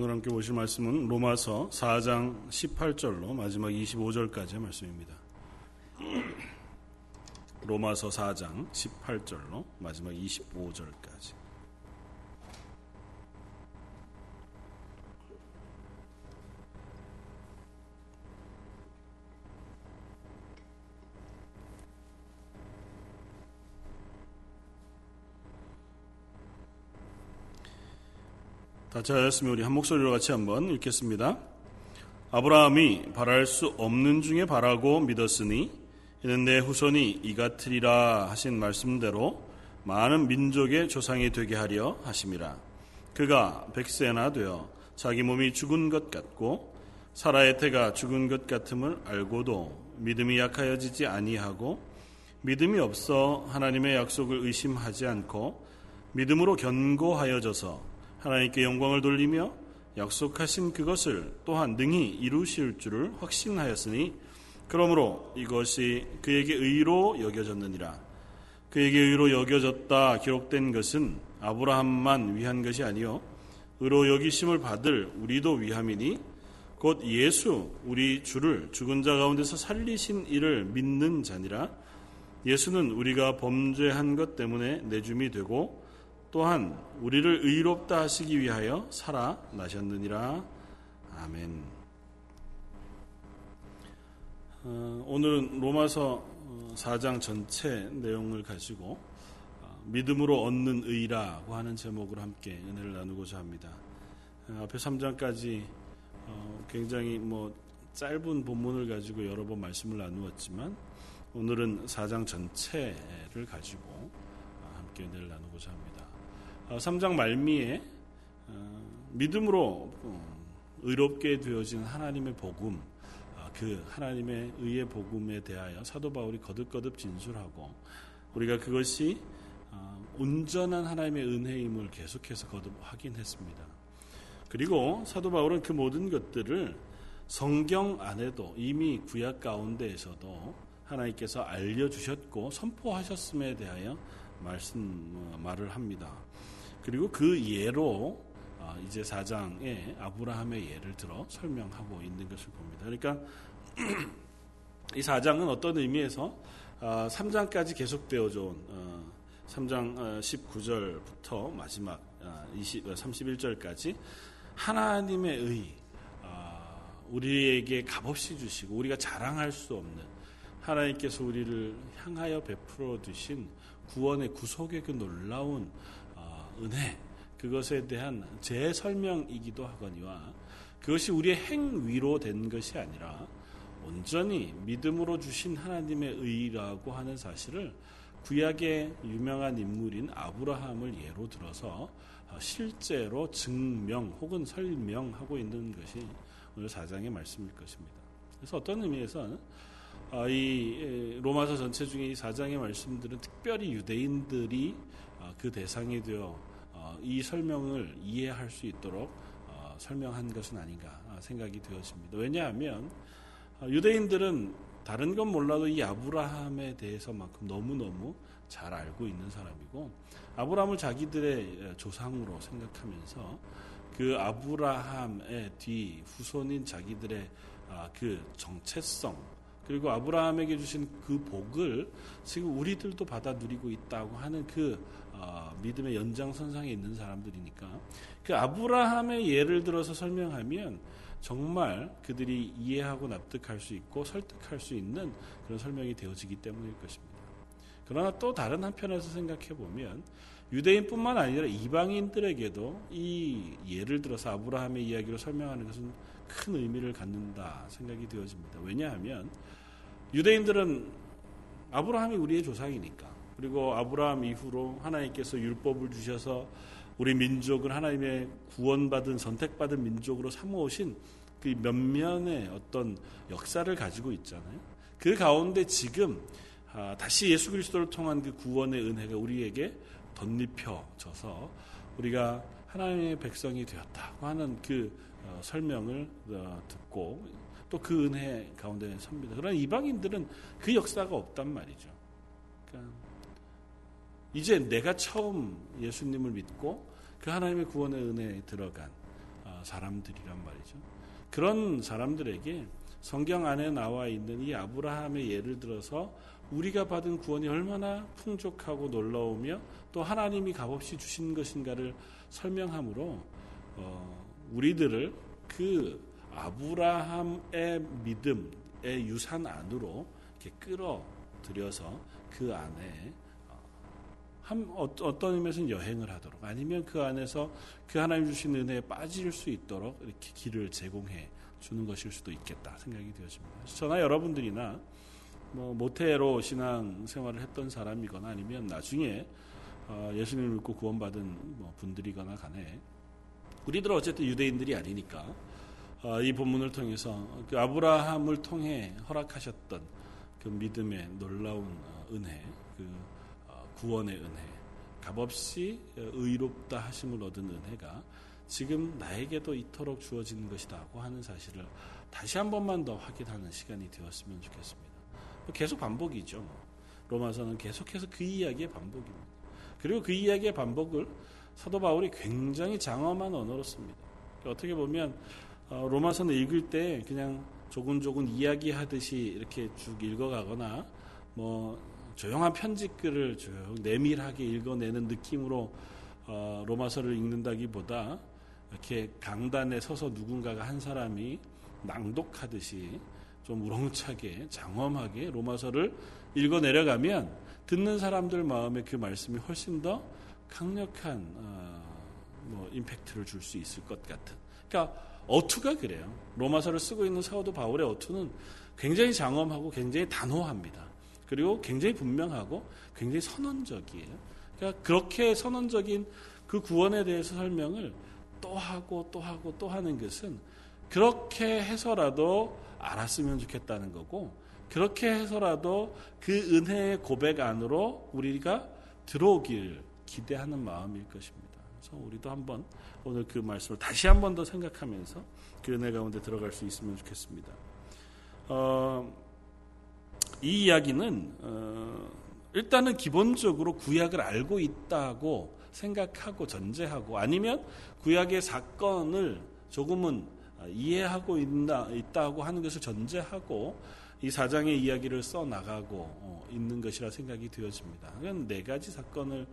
오늘 함께 보실 말씀은 로마서 4장 18절로 마지막 25절까지의 말씀입니다. 로마서 4장 18절로 마지막 25절까지. 다 잘하였으면 우리 한 목소리로 같이 한번 읽겠습니다. 아브라함이 바랄 수 없는 중에 바라고 믿었으니 이는 내 후손이 이 같으리라 하신 말씀대로 많은 민족의 조상이 되게 하려 하심이라. 그가 백세나 되어 자기 몸이 죽은 것 같고 사라의 태가 죽은 것 같음을 알고도 믿음이 약하여지지 아니하고 믿음이 없어 하나님의 약속을 의심하지 않고 믿음으로 견고하여져서 하나님께 영광을 돌리며 약속하신 그것을 또한 능히 이루실 줄을 확신하였으니 그러므로 이것이 그에게 의로 여겨졌느니라. 그에게 의로 여겨졌다 기록된 것은 아브라함만 위한 것이 아니요 의로 여기심을 받을 우리도 위함이니 곧 예수 우리 주를 죽은 자 가운데서 살리신 이를 믿는 자니라. 예수는 우리가 범죄한 것 때문에 내줌이 되고 또한 우리를 의롭다 하시기 위하여 살아나셨느니라. 아멘. 어, 오늘은 로마서 4장 전체 내용을 가지고 어, 믿음으로 얻는 의라고 하는 제목으로 함께 은혜를 나누고자 합니다. 어, 앞에 3장까지 어, 굉장히 뭐 짧은 본문을 가지고 여러 번 말씀을 나누었지만 오늘은 4장 전체를 가지고 어, 함께 은혜를 나누고자 합니다. 3장 어, 말미에 어, 믿음으로 어, 의롭게 되어진 하나님의 복음, 그 하나님의 의의 복음에 대하여 사도 바울이 거듭거듭 진술하고 우리가 그것이 온전한 하나님의 은혜임을 계속해서 거듭 확인했습니다. 그리고 사도 바울은 그 모든 것들을 성경 안에도 이미 구약 가운데에서도 하나님께서 알려주셨고 선포하셨음에 대하여 말씀 말을 합니다. 그리고 그 예로 어, 이제 4장에 아브라함의 예를 들어 설명하고 있는 것을 봅니다. 그러니까 이 4장은 어떤 의미에서 3장까지 어, 계속되어져 온 3장 19절부터 어, 마지막 20, 31절까지 하나님의 의, 우리에게 값없이 주시고 우리가 자랑할 수 없는 하나님께서 우리를 향하여 베풀어 두신 구원의 구속의 그 놀라운 은혜 그것에 대한 재설명이기도 하거니와 그것이 우리의 행위로 된 것이 아니라 온전히 믿음으로 주신 하나님의 의라고 하는 사실을 구약의 유명한 인물인 아브라함을 예로 들어서 실제로 증명 혹은 설명하고 있는 것이 오늘 4장의 말씀일 것입니다. 그래서 어떤 의미에서 아, 이 로마서 전체 중에 이 4장의 말씀들은 특별히 유대인들이 아, 그 대상이 되어 어, 이 설명을 이해할 수 있도록 어, 설명한 것은 아닌가 생각이 되었습니다. 왜냐하면 어, 유대인들은 다른 건 몰라도 이 아브라함에 대해서만큼 너무너무 잘 알고 있는 사람이고 아브라함을 자기들의 조상으로 생각하면서 그 아브라함의 뒤 후손인 자기들의 아, 그 정체성 그리고 아브라함에게 주신 그 복을 지금 우리들도 받아 누리고 있다고 하는 그 어, 믿음의 연장선상에 있는 사람들이니까 그 아브라함의 예를 들어서 설명하면 정말 그들이 이해하고 납득할 수 있고 설득할 수 있는 그런 설명이 되어지기 때문일 것입니다. 그러나 또 다른 한편에서 생각해 보면 유대인뿐만 아니라 이방인들에게도 이 예를 들어서 아브라함의 이야기로 설명하는 것은 큰 의미를 갖는다 생각이 되어집니다. 왜냐하면 유대인들은 아브라함이 우리의 조상이니까 그리고 아브라함 이후로 하나님께서 율법을 주셔서 우리 민족을 하나님의 구원받은 선택받은 민족으로 삼아오신 그 면면의 어떤 역사를 가지고 있잖아요. 그 가운데 지금 아, 다시 예수 그리스도를 통한 그 구원의 은혜가 우리에게 덧입혀져서 우리가 하나님의 백성이 되었다고 하는 그 어, 설명을 어, 듣고 또 그 은혜 가운데 섭니다. 그러나 이방인들은 그 역사가 없단 말이죠. 그러니까 이제 내가 처음 예수님을 믿고 그 하나님의 구원의 은혜에 들어간 아, 사람들이란 말이죠. 그런 사람들에게 성경 안에 나와 있는 이 아브라함의 예를 들어서 우리가 받은 구원이 얼마나 풍족하고 놀라우며 또 하나님이 값없이 주신 것인가를 설명함으로 어, 우리들을 그 아브라함의 믿음의 유산 안으로 이렇게 끌어들여서 그 안에 어, 한, 어떤 의미에서는 여행을 하도록 아니면 그 안에서 그 하나님 주신 은혜에 빠질 수 있도록 이렇게 길을 제공해 주는 것일 수도 있겠다 생각이 되어집니다. 저나 여러분들이나 뭐 모태로 신앙 생활을 했던 사람이거나 아니면 나중에 어, 예수님을 믿고 구원받은 뭐 분들이거나 간에 우리들은 어쨌든 유대인들이 아니니까 어, 이 본문을 통해서 그 아브라함을 통해 허락하셨던 그 믿음의 놀라운 어, 은혜, 그 구원의 은혜, 값없이 의롭다 하심을 얻은 은혜가 지금 나에게도 이토록 주어지는 것이다고 하는 사실을 다시 한 번만 더 확인하는 시간이 되었으면 좋겠습니다. 뭐 계속 반복이죠. 뭐. 로마서는 계속해서 그 이야기의 반복입니다. 그리고 그 이야기의 반복을 사도 바울이 굉장히 장엄한 언어로 씁니다. 어떻게 보면 어, 로마서는 읽을 때 그냥 조근조근 이야기하듯이 이렇게 쭉 읽어가거나 뭐 조용한 편집글을 쭉 내밀하게 읽어내는 느낌으로 어, 로마서를 읽는다기보다 이렇게 강단에 서서 누군가가 한 사람이 낭독하듯이 좀 우렁차게 장엄하게 로마서를 읽어 내려가면 듣는 사람들 마음에 그 말씀이 훨씬 더 강력한 어, 뭐 임팩트를 줄 수 있을 것 같은. 그러니까 어투가 그래요. 로마서를 쓰고 있는 사도 바울의 어투는 굉장히 장엄하고 굉장히 단호합니다. 그리고 굉장히 분명하고 굉장히 선언적이에요. 그러니까 그렇게 선언적인 그 구원에 대해서 설명을 또 하고 또 하고 또 하는 것은 그렇게 해서라도 알았으면 좋겠다는 거고 그렇게 해서라도 그 은혜의 고백 안으로 우리가 들어오길 기대하는 마음일 것입니다. 그래서 우리도 한번 오늘 그 말씀을 다시 한 번 더 생각하면서 그 은혜 가운데 들어갈 수 있으면 좋겠습니다. 어, 이 이야기는 어, 일단은 기본적으로 구약을 알고 있다고 생각하고 전제하고 아니면 구약의 사건을 조금은 이해하고 있다, 있다고 하는 것을 전제하고 이 사장의 이야기를 써 나가고 어, 있는 것이라 생각이 되어집니다. 그건 네 가지 사건을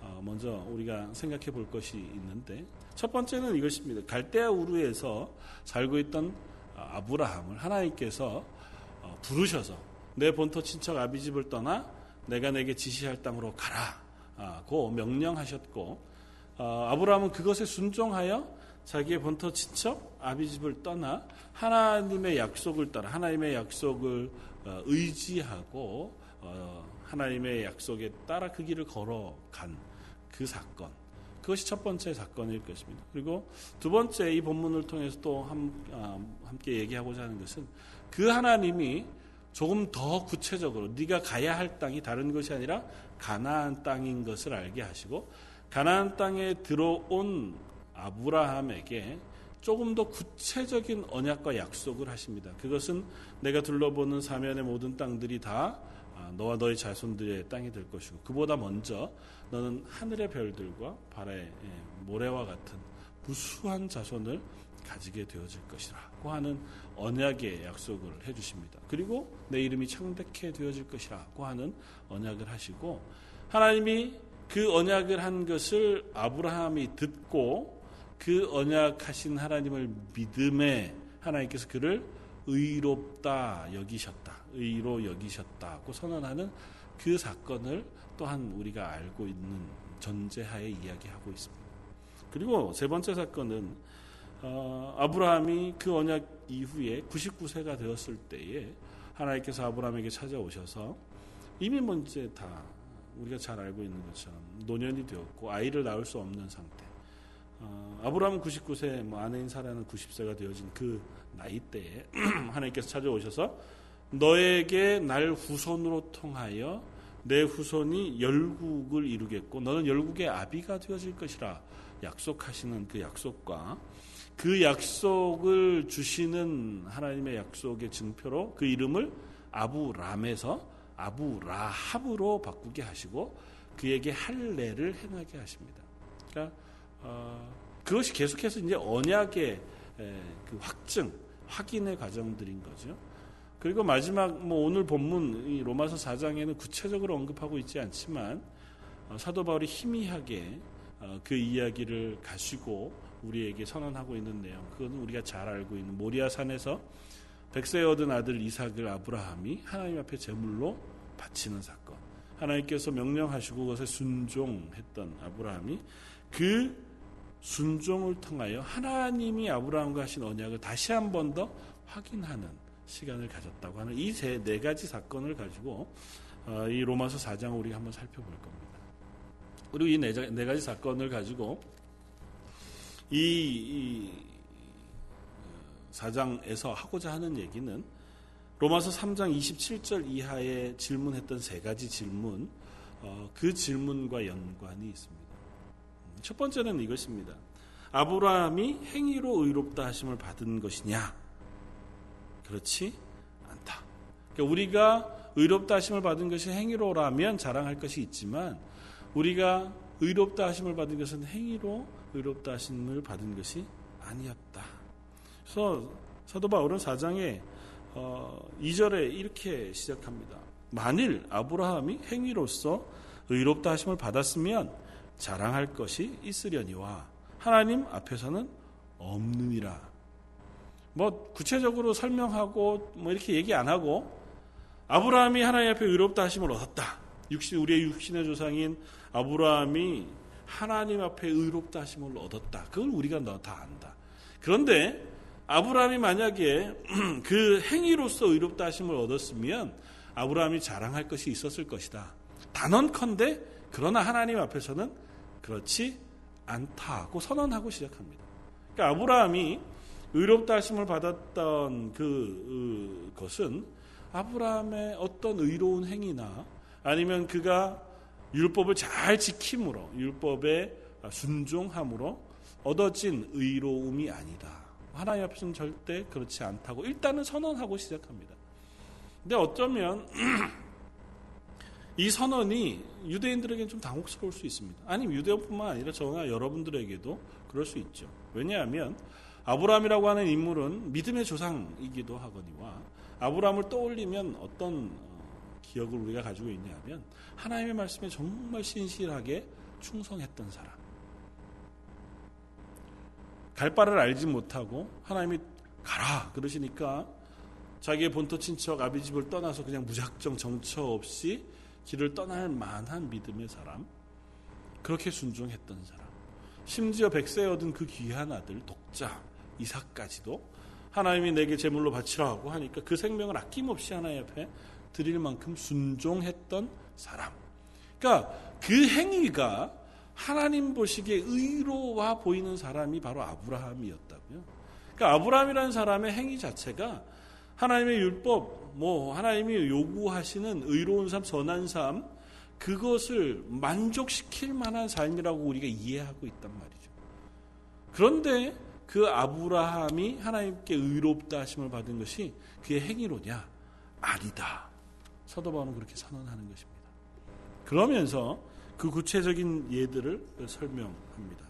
어, 먼저 우리가 생각해 볼 것이 있는데 첫 번째는 이것입니다. 갈대아 우르에서 살고 있던 아브라함을 하나님께서 어, 부르셔서 내 본토 친척 아비집을 떠나 내가 내게 지시할 땅으로 가라고 명령하셨고 아브라함은 그것에 순종하여 자기의 본토 친척 아비집을 떠나 하나님의 약속을 따라 하나님의 약속을 어, 의지하고 어, 하나님의 약속에 따라 그 길을 걸어간 그 사건. 그것이 첫 번째 사건일 것입니다. 그리고 두 번째 이 본문을 통해서 또 아, 함께 얘기하고자 하는 것은 그 하나님이 조금 더 구체적으로 네가 가야 할 땅이 다른 것이 아니라 가나안 땅인 것을 알게 하시고 가나안 땅에 들어온 아브라함에게 조금 더 구체적인 언약과 약속을 하십니다. 그것은 내가 둘러보는 사면의 모든 땅들이 다 아, 너와 너의 자손들의 땅이 될 것이고 그보다 먼저 너는 하늘의 별들과 바다의 예, 모래와 같은 무수한 자손을 가지게 되어질 것이라고 하는 언약의 약속을 해주십니다. 그리고 내 이름이 창백해 되어질 것이라고 하는 언약을 하시고 하나님이 그 언약을 한 것을 아브라함이 듣고 그 언약하신 하나님을 믿음에 하나님께서 그를 의롭다 여기셨다. 의로 여기셨다고 선언하는 그 사건을 또한 우리가 알고 있는 전제하에 이야기하고 있습니다. 그리고 세 번째 사건은 어, 아브라함이 그 언약 이후에 99세가 되었을 때에 하나님께서 아브라함에게 찾아오셔서 이미 먼저 다 우리가 잘 알고 있는 것처럼 노년이 되었고 아이를 낳을 수 없는 상태. 어, 아브라함은 99세, 뭐 아내인 사라는 90세가 되어진 그 나이 때에 하나님께서 찾아오셔서 너에게 날 후손으로 통하여 내 후손이 열국을 이루겠고 너는 열국의 아비가 되어질 것이라 약속하시는 그 약속과 그 약속을 주시는 하나님의 약속의 증표로 그 이름을 아부람에서 아부라합으로 바꾸게 하시고 그에게 할례를 행하게 하십니다. 그러니까 어, 그것이 계속해서 이제 언약의 그 확증, 확인의 과정들인 거죠. 그리고 마지막 뭐 오늘 본문 로마서 4장에는 구체적으로 언급하고 있지 않지만 어, 사도 바울이 희미하게 어, 그 이야기를 가지고 우리에게 선언하고 있는 내용. 그건 우리가 잘 알고 있는 모리아 산에서 백세 얻은 아들 이삭을 아브라함이 하나님 앞에 제물로 바치는 사건. 하나님께서 명령하시고 그것에 순종했던 아브라함이 그 순종을 통하여 하나님이 아브라함과 하신 언약을 다시 한 번 더 확인하는 시간을 가졌다고 하는 이 네 가지 사건을 가지고 어, 이 로마서 4장을 우리가 한번 살펴볼 겁니다. 그리고 이 네 가지 사건을 가지고 이, 이 4장에서 하고자 하는 얘기는 로마서 3장 27절 이하에 질문했던 세 가지 질문, 어, 그 질문과 연관이 있습니다. 첫 번째는 이것입니다. 아브라함이 행위로 의롭다 하심을 받은 것이냐? 그렇지 않다. 그러니까 우리가 의롭다 하심을 받은 것이 행위로라면 자랑할 것이 있지만 우리가 의롭다 하심을 받은 것은 행위로 의롭다 하심을 받은 것이 아니었다. 그래서 사도 바울은 4장에 어, 2절에 이렇게 시작합니다. 만일 아브라함이 행위로서 의롭다 하심을 받았으면 자랑할 것이 있으려니와 하나님 앞에서는 없느니라. 뭐 구체적으로 설명하고 뭐 이렇게 얘기 안 하고 아브라함이 하나님 앞에 의롭다 하심을 얻었다. 육신 우리의 육신의 조상인 아브라함이 하나님 앞에 의롭다 하심을 얻었다. 그걸 우리가 다 안다. 그런데 아브라함이 만약에 그 행위로서 의롭다 하심을 얻었으면 아브라함이 자랑할 것이 있었을 것이다. 단언컨대 그러나 하나님 앞에서는 그렇지 않다고 선언하고 시작합니다. 그러니까 아브라함이 의롭다 하심을 받았던 그 것은 아브라함의 어떤 의로운 행위나 아니면 그가 율법을 잘 지킴으로 율법에 순종함으로 얻어진 의로움이 아니다. 하나님 앞에서는 절대 그렇지 않다고 일단은 선언하고 시작합니다. 근데 어쩌면 이 선언이 유대인들에게는 좀 당혹스러울 수 있습니다. 아니 유대인뿐만 아니라 저나 여러분들에게도 그럴 수 있죠. 왜냐하면 아브라함이라고 하는 인물은 믿음의 조상이기도 하거니와 아브라함을 떠올리면 어떤 기억을 우리가 가지고 있냐면 하나님의 말씀에 정말 신실하게 충성했던 사람. 갈 바를 알지 못하고 하나님이 가라 그러시니까 자기의 본토 친척 아비 집을 떠나서 그냥 무작정 정처 없이 길을 떠날 만한 믿음의 사람. 그렇게 순종했던 사람. 심지어 백세 얻은 그 귀한 아들 독자 이삭까지도 하나님이 내게 제물로 바치라 하고 하니까 그 생명을 아낌없이 하나님 앞에 드릴 만큼 순종했던 사람. 그러니까 그 행위가 하나님 보시기에 의로와 보이는 사람이 바로 아브라함이었다고요. 그러니까 아브라함이라는 사람의 행위 자체가 하나님의 율법, 뭐 하나님이 요구하시는 의로운 삶, 선한 삶, 그것을 만족시킬 만한 삶이라고 우리가 이해하고 있단 말이죠. 그런데 그 아브라함이 하나님께 의롭다 하심을 받은 것이 그의 행위로냐? 아니다. 사도 바울은 그렇게 선언하는 것입니다. 그러면서 그 구체적인 예들을 설명합니다.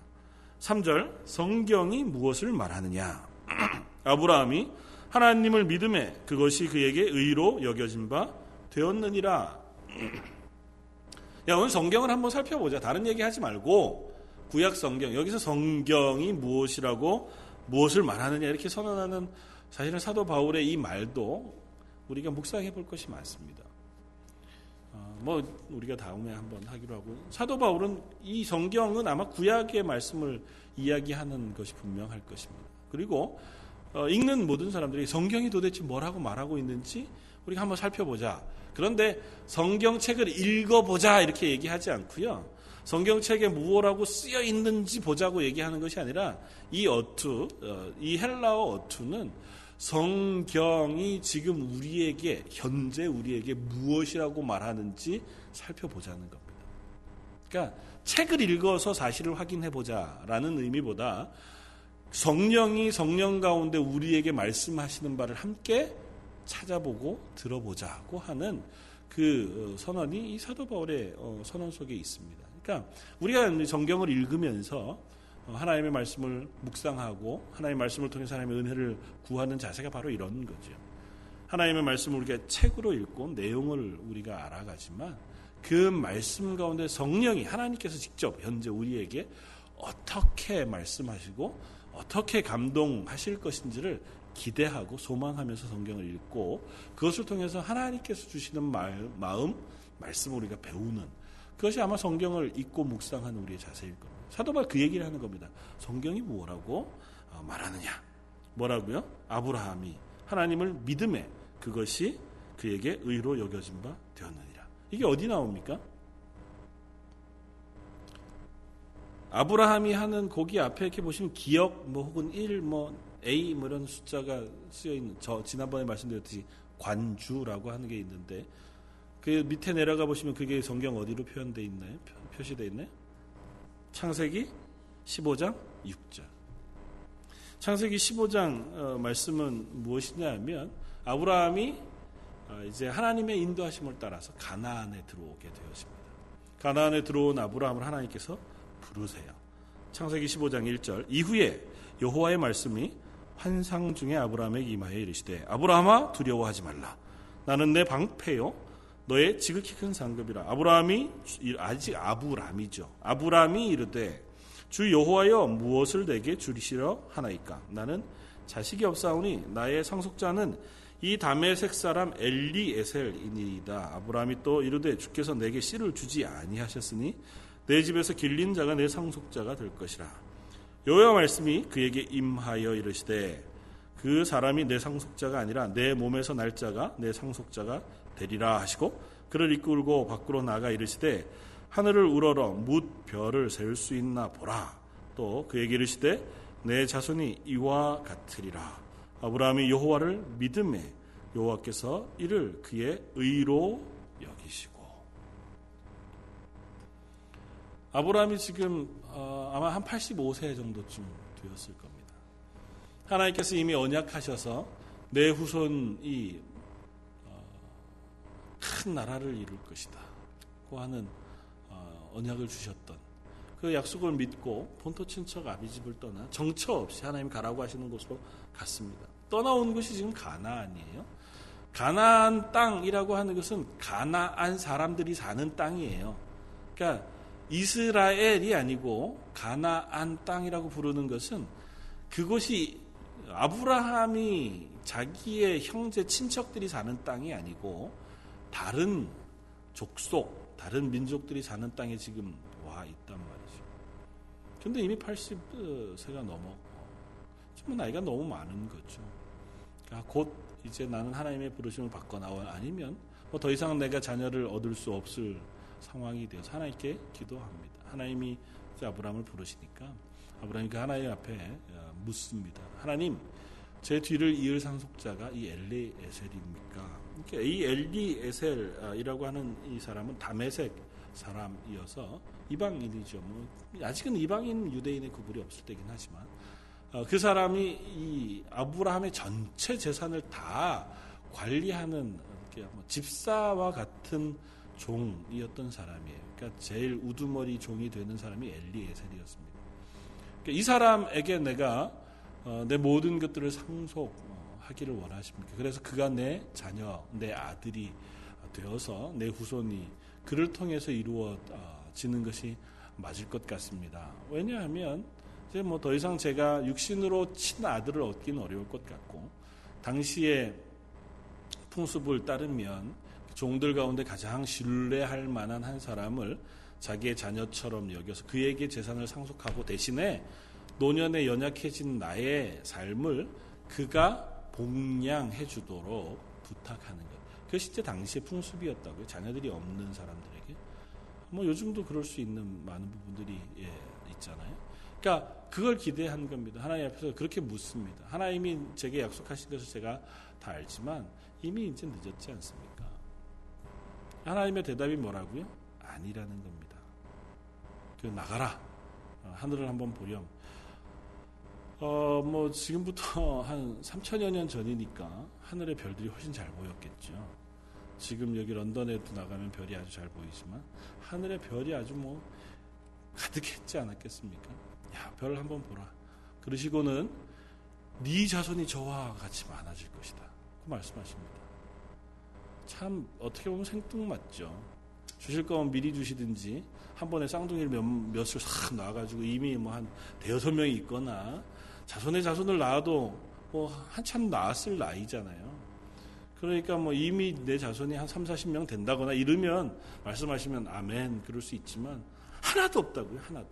3절 성경이 무엇을 말하느냐? 아브라함이 하나님을 믿음에 그것이 그에게 의로 여겨진 바 되었느니라. 야, 오늘 성경을 한번 살펴보자. 다른 얘기 하지 말고 구약 성경 여기서 성경이 무엇이라고 무엇을 말하느냐 이렇게 선언하는 사실은 사도 바울의 이 말도 우리가 묵상해 볼 것이 많습니다. 뭐 우리가 다음에 한번 하기로 하고 사도 바울은 이 성경은 아마 구약의 말씀을 이야기하는 것이 분명할 것입니다. 그리고 어, 읽는 모든 사람들이 성경이 도대체 뭐라고 말하고 있는지 우리가 한번 살펴보자. 그런데 성경책을 읽어보자 이렇게 얘기하지 않고요. 성경책에 무엇라고 쓰여 있는지 보자고 얘기하는 것이 아니라 이 어투, 어, 이 헬라어 어투는 성경이 지금 우리에게 현재 우리에게 무엇이라고 말하는지 살펴보자는 겁니다. 그러니까 책을 읽어서 사실을 확인해 보자라는 의미보다 성령이 성령 가운데 우리에게 말씀하시는 바를 함께 찾아보고 들어보자고 하는 그 어, 선언이 이 사도 바울의 어, 선언 속에 있습니다. 그러니까 우리가 성경을 읽으면서 어, 하나님의 말씀을 묵상하고 하나님의 말씀을 통해서 하나님의 은혜를 구하는 자세가 바로 이런 거죠. 하나님의 말씀을 우리가 책으로 읽고 내용을 우리가 알아가지만 그 말씀 가운데 성령이 하나님께서 직접 현재 우리에게 어떻게 말씀하시고 어떻게 감동하실 것인지를 기대하고 소망하면서 성경을 읽고 그것을 통해서 하나님께서 주시는 마음, 말씀을 우리가 배우는 그것이 아마 성경을 읽고 묵상하는 우리의 자세일 겁니다. 사도 바울 그 얘기를 하는 겁니다. 성경이 뭐라고 어, 말하느냐? 뭐라고요? 아브라함이 하나님을 믿음에 그것이 그에게 의로 여겨진 바 되었느니라. 이게 어디 나옵니까? 아브라함이 하는 거기 앞에 이렇게 보시면 기억 뭐 혹은 1, 뭐 A 뭐 이런 숫자가 쓰여 있는 저 지난번에 말씀드렸듯이 관주라고 하는 게 있는데 그 밑에 내려가 보시면 그게 성경 어디로 표현되어 있나요? 표시되어 있나요? 창세기 15장 6절. 창세기 15장 어, 말씀은 무엇이냐 하면 아브라함이 어, 이제 하나님의 인도하심을 따라서 가나안에 들어오게 되었습니다. 가나안에 들어온 아브라함을 하나님께서 부르세요. 창세기 15장 1절 이후에 여호와의 말씀이 환상 중에 아브라함에게 임하여 이르시되 아브라함아 두려워하지 말라. 나는 내 방패요 너의 지극히 큰 상급이라. 아브라함이 아직 아브람이죠. 아브람이 이르되 주 여호와여 무엇을 내게 주리시려 하나이까? 나는 자식이 없사오니 나의 상속자는 이 다메색 사람 엘리에셀이니이다. 아브라함이 또 이르되 주께서 내게 씨를 주지 아니하셨으니 내 집에서 길린 자가 내 상속자가 될 것이라. 여호와 말씀이 그에게 임하여 이르시되 그 사람이 내 상속자가 아니라 내 몸에서 날 자가 내 상속자가 되리라 하시고 그를 이끌고 밖으로 나가 이르시되 하늘을 우러러 묻 별을 세울 수 있나 보라. 또 그에게 이르시되 내 자손이 이와 같으리라. 아브라함이 여호와를 믿음에 여호와께서 이를 그의 의로 여기시고 아브라함이 지금 어, 아마 한 85세 정도쯤 되었을 겁니다. 하나님께서 이미 언약하셔서 내 후손이 어, 큰 나라를 이룰 것이다. 고 하는 어, 언약을 주셨던 그 약속을 믿고 본토 친척 아비집을 떠나 정처 없이 하나님 가라고 하시는 곳으로 갔습니다. 떠나온 곳이 지금 가나안이에요. 가나안 땅이라고 하는 것은 가나안 사람들이 사는 땅이에요. 그러니까 이스라엘이 아니고 가나안 땅이라고 부르는 것은 그곳이 아브라함이 자기의 형제 친척들이 사는 땅이 아니고 다른 족속, 다른 민족들이 사는 땅에 지금 와 있단 말이죠. 근데 이미 80세가 넘었고, 좀 나이가 너무 많은 거죠. 그러니까 곧 이제 나는 하나님의 부르심을 받거나 아니면 뭐 더 이상 내가 자녀를 얻을 수 없을 상황이 되어서 하나님께 기도합니다. 하나님이 아브라함을 부르시니까 아브라함이 그 하나님 앞에 어, 묻습니다. 하나님, 제 뒤를 이을 상속자가 이 엘리에셀입니까? 그러니까 이 엘리에셀이라고 하는 이 사람은 다메색 사람이어서 이방인이죠. 뭐 아직은 이방인 유대인의 구분이 없을 때긴 하지만 어, 그 사람이 이 아브라함의 전체 재산을 다 관리하는 뭐 집사와 같은 종이었던 사람이에요. 그러니까 제일 우두머리 종이 되는 사람이 엘리에셀이었습니다. 그러니까 이 사람에게 내가 어, 내 모든 것들을 상속 하기를 원하십니까? 그래서 그가 내 자녀, 내 아들이 되어서 내 후손이 그를 통해서 이루어지는 것이 맞을 것 같습니다. 왜냐하면 이제 뭐 더 이상 제가 육신으로 친 아들을 얻기는 어려울 것 같고 당시에 풍습을 따르면 종들 가운데 가장 신뢰할 만한 한 사람을 자기의 자녀처럼 여겨서 그에게 재산을 상속하고 대신에 노년에 연약해진 나의 삶을 그가 봉양해 주도록 부탁하는 것. 그것이 이제 당시의 풍습이었다고요. 자녀들이 없는 사람들에게. 뭐 요즘도 그럴 수 있는 많은 부분들이 예, 있잖아요. 그러니까 그걸 기대한 겁니다. 하나님 앞에서 그렇게 묻습니다. 하나님이 제게 약속하신 것을 제가 다 알지만 이미 이제 늦었지 않습니까? 하나님의 대답이 뭐라고요? 아니라는 겁니다. 그 나가라. 어, 하늘을 한번 보렴. 어, 뭐, 지금부터 한 3천여 년 전이니까 하늘의 별들이 훨씬 잘 보였겠죠. 지금 여기 런던에도 나가면 별이 아주 잘 보이지만 하늘의 별이 아주 뭐 가득했지 않았겠습니까? 야, 별 한번 보라. 그러시고는 네 자손이 저와 같이 많아질 것이다. 그 말씀하십니다. 참 어떻게 보면 생뚱맞죠. 주실 거면 미리 주시든지 한 번에 쌍둥이를 몇, 몇을 싹 놔가지고 이미 뭐 한 대여섯 명이 있거나 자손의 자손을 낳아도 뭐 한참 낳았을 나이잖아요. 그러니까 뭐 이미 내 자손이 한 3, 40명 된다거나 이러면 말씀하시면 아멘 그럴 수 있지만 하나도 없다고요. 하나도.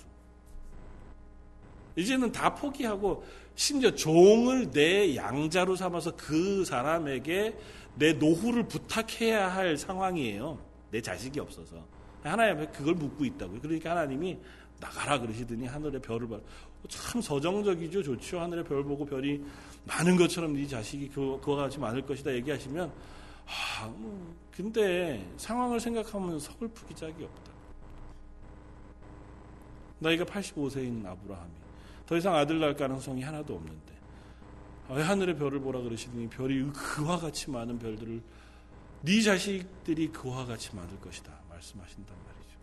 이제는 다 포기하고 심지어 종을 내 양자로 삼아서 그 사람에게 내 노후를 부탁해야 할 상황이에요. 내 자식이 없어서. 하나님 앞에 그걸 묻고 있다고요. 그러니까 하나님이 나가라 그러시더니 하늘의 별을 봐. 참 서정적이죠. 좋죠. 하늘의 별 보고 별이 많은 것처럼 네 자식이 그, 그와 같이 많을 것이다 얘기하시면 아, 뭐, 근데 상황을 생각하면 서글프기 짝이 없다. 나이가 85세인 아브라함이 더 이상 아들 낳을 가능성이 하나도 없는데 왜 하늘의 별을 보라 그러시더니 별이 그와 같이 많은 별들을 네 자식들이 그와 같이 많을 것이다 말씀하신단 말이죠.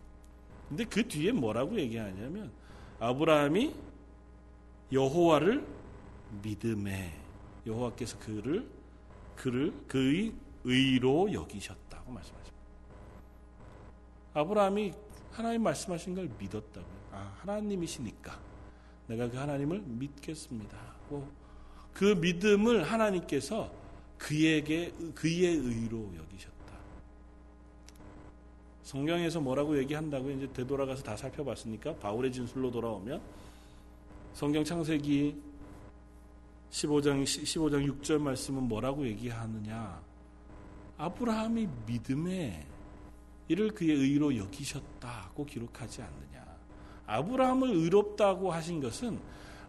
근데 그 뒤에 뭐라고 얘기하냐면 아브라함이 여호와를 믿음에 여호와께서 그를 그를 그의 의로 여기셨다고 말씀하십니다. 아브라함이 하나님 말씀하신 걸 믿었다고요. 아, 하나님이시니까 내가 그 하나님을 믿겠습니다. 그 믿음을 하나님께서 그에게 그의 의로 여기셨다. 성경에서 뭐라고 얘기한다고 이제 되돌아가서 다 살펴봤으니까 바울의 진술로 돌아오면 성경 창세기 15장 15장 6절 말씀은 뭐라고 얘기하느냐? 아브라함이 믿음에 이를 그의 의로 여기셨다고 기록하지 않느냐? 아브라함을 의롭다고 하신 것은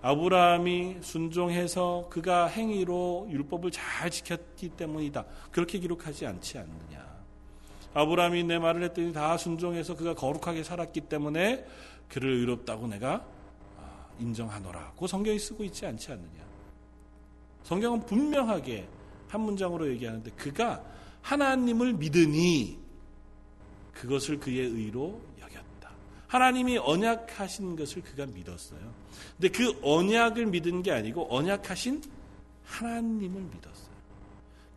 아브라함이 순종해서 그가 행위로 율법을 잘 지켰기 때문이다. 그렇게 기록하지 않지 않느냐. 아브라함이 내 말을 했더니 다 순종해서 그가 거룩하게 살았기 때문에 그를 의롭다고 내가 아, 인정하노라. 그 성경이 쓰고 있지 않지 않느냐. 성경은 분명하게 한 문장으로 얘기하는데 그가 하나님을 믿으니 그것을 그의 의로 하나님이 언약하신 것을 그가 믿었어요. 근데 그 언약을 믿은 게 아니고 언약하신 하나님을 믿었어요.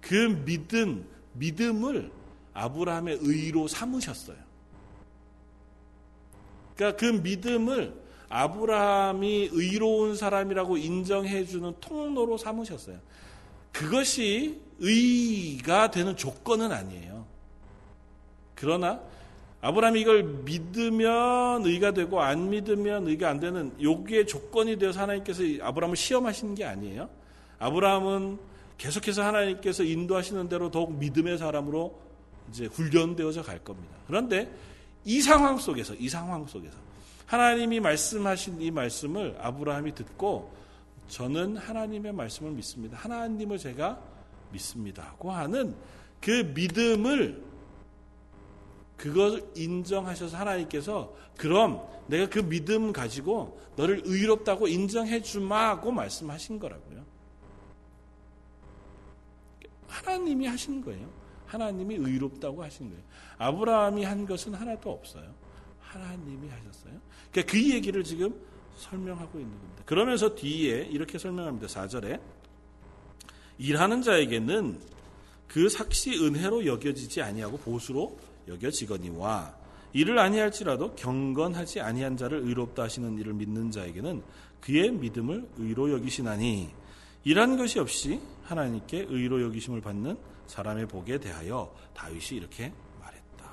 그 믿은 믿음을 아브라함의 의로 삼으셨어요. 그러니까 그 믿음을 아브라함이 의로운 사람이라고 인정해 주는 통로로 삼으셨어요. 그것이 의가 되는 조건은 아니에요. 그러나 아브라함이 이걸 믿으면 의가 되고 안 믿으면 의가 안 되는 여기에 조건이 되어서 하나님께서 아브라함을 시험하시는 게 아니에요. 아브라함은 계속해서 하나님께서 인도하시는 대로 더욱 믿음의 사람으로 이제 훈련되어져 갈 겁니다. 그런데 이 상황 속에서 이 상황 속에서 하나님이 말씀하신 이 말씀을 아브라함이 듣고 저는 하나님의 말씀을 믿습니다. 하나님을 제가 믿습니다고 하는 그 믿음을 그것을 인정하셔서 하나님께서 그럼 내가 그 믿음 가지고 너를 의롭다고 인정해 주마고 말씀하신 거라고요. 하나님이 하신 거예요. 하나님이 의롭다고 하신 거예요. 아브라함이 한 것은 하나도 없어요. 하나님이 하셨어요. 그러니까 그 얘기를 지금 설명하고 있는 겁니다. 그러면서 뒤에 이렇게 설명합니다. 4절에 일하는 자에게는 그 삭시 은혜로 여겨지지 아니하고 보수로 여겨지거니와 이를 아니할지라도 경건하지 아니한 자를 의롭다 하시는 이를 믿는 자에게는 그의 믿음을 의로 여기시나니 이란 것이 없이 하나님께 의로 여기심을 받는 사람의 복에 대하여 다윗이 이렇게 말했다.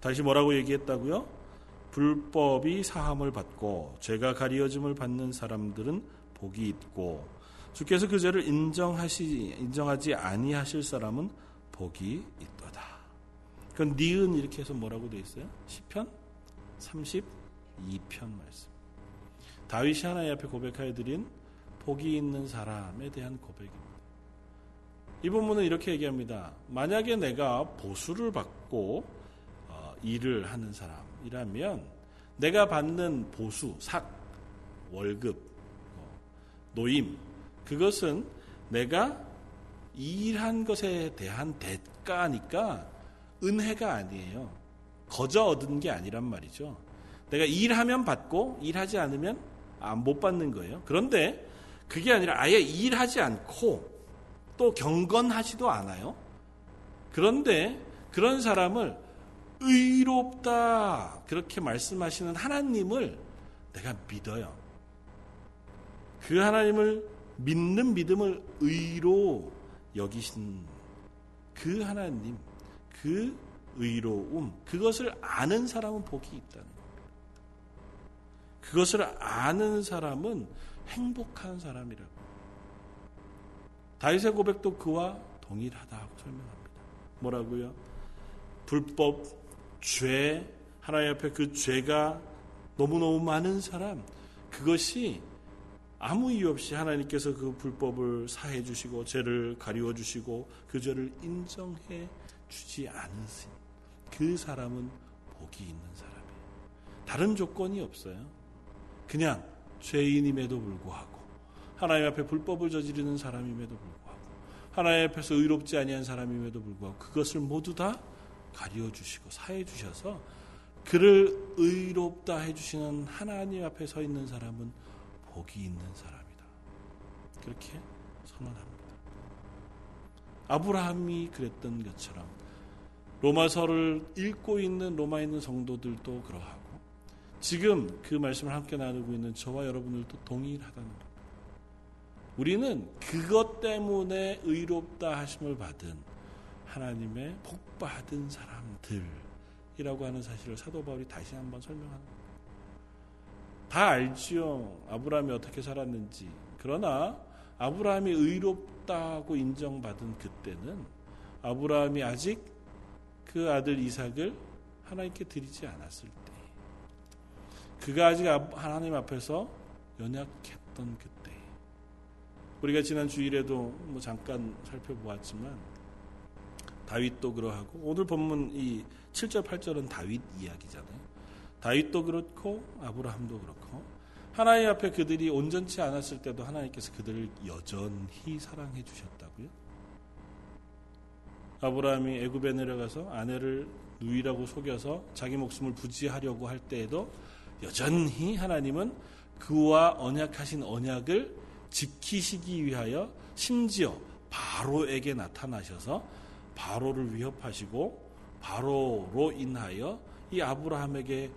다시 뭐라고 얘기했다고요? 불법이 사함을 받고 죄가 가리어짐을 받는 사람들은 복이 있고 주께서 그 죄를 인정하시 인정하지 아니하실 사람은 복이 있다. 그 니은 이렇게 해서 뭐라고 되어 있어요? 시편 32편 말씀. 다윗이 하나님 앞에 고백하여 드린 복이 있는 사람에 대한 고백입니다. 이 본문은 이렇게 얘기합니다. 만약에 내가 보수를 받고 어, 일을 하는 사람 이라면 내가 받는 보수, 삭, 월급, 어, 노임 그것은 내가 일한 것에 대한 대가니까 은혜가 아니에요. 거저 얻은 게 아니란 말이죠. 내가 일하면 받고 일하지 않으면 아, 못 받는 거예요. 그런데 그게 아니라 아예 일하지 않고 또 경건하지도 않아요. 그런데 그런 사람을 의롭다 그렇게 말씀하시는 하나님을 내가 믿어요. 그 하나님을 믿는 믿음을 의로 여기신 그 하나님, 그 의로움, 그것을 아는 사람은 복이 있다는 겁니다. 그것을 아는 사람은 행복한 사람이라고. 다윗의 고백도 그와 동일하다고 설명합니다. 뭐라고요? 불법, 죄, 하나님 앞에 그 죄가 너무너무 많은 사람, 그것이 아무 이유 없이 하나님께서 그 불법을 사해 주시고 죄를 가리워 주시고 그 죄를 인정해 주지 않으신 그 사람은 복이 있는 사람이에요. 다른 조건이 없어요. 그냥 죄인임에도 불구하고 하나님 앞에 불법을 저지르는 사람임에도 불구하고 하나님 앞에서 의롭지 아니한 사람임에도 불구하고 그것을 모두 다 가리워 주시고 사해 주셔서 그를 의롭다 해 주시는 하나님 앞에 서 있는 사람은 복이 있는 사람이다. 그렇게 선언합니다. 아브라함이 그랬던 것처럼 로마서를 읽고 있는 로마에 있는 성도들도 그러하고 지금 그 말씀을 함께 나누고 있는 저와 여러분들도 동일하다는 겁니다. 우리는 그것 때문에 의롭다 하심을 받은 하나님의 복받은 사람들이라고 하는 사실을 사도 바울이 다시 한번 설명하는 겁니다. 다 알지요. 아브라함이 어떻게 살았는지. 그러나 아브라함이 의롭다고 인정받은 그때는 아브라함이 아직 그 아들 이삭을 하나님께 드리지 않았을 때. 그가 아직 하나님 앞에서 연약했던 그때. 우리가 지난 주일에도 뭐 잠깐 살펴보았지만 다윗도 그러하고 오늘 본문 이 7절 8절은 다윗 이야기잖아요. 다윗도 그렇고 아브라함도 그렇고 하나님 앞에 그들이 온전치 않았을 때도 하나님께서 그들을 여전히 사랑해 주셨다고요. 아브라함이 애굽에 내려가서 아내를 누이라고 속여서 자기 목숨을 부지하려고 할 때에도 여전히 하나님은 그와 언약하신 언약을 지키시기 위하여 심지어 바로에게 나타나셔서 바로를 위협하시고 바로로 인하여 이 아브라함에게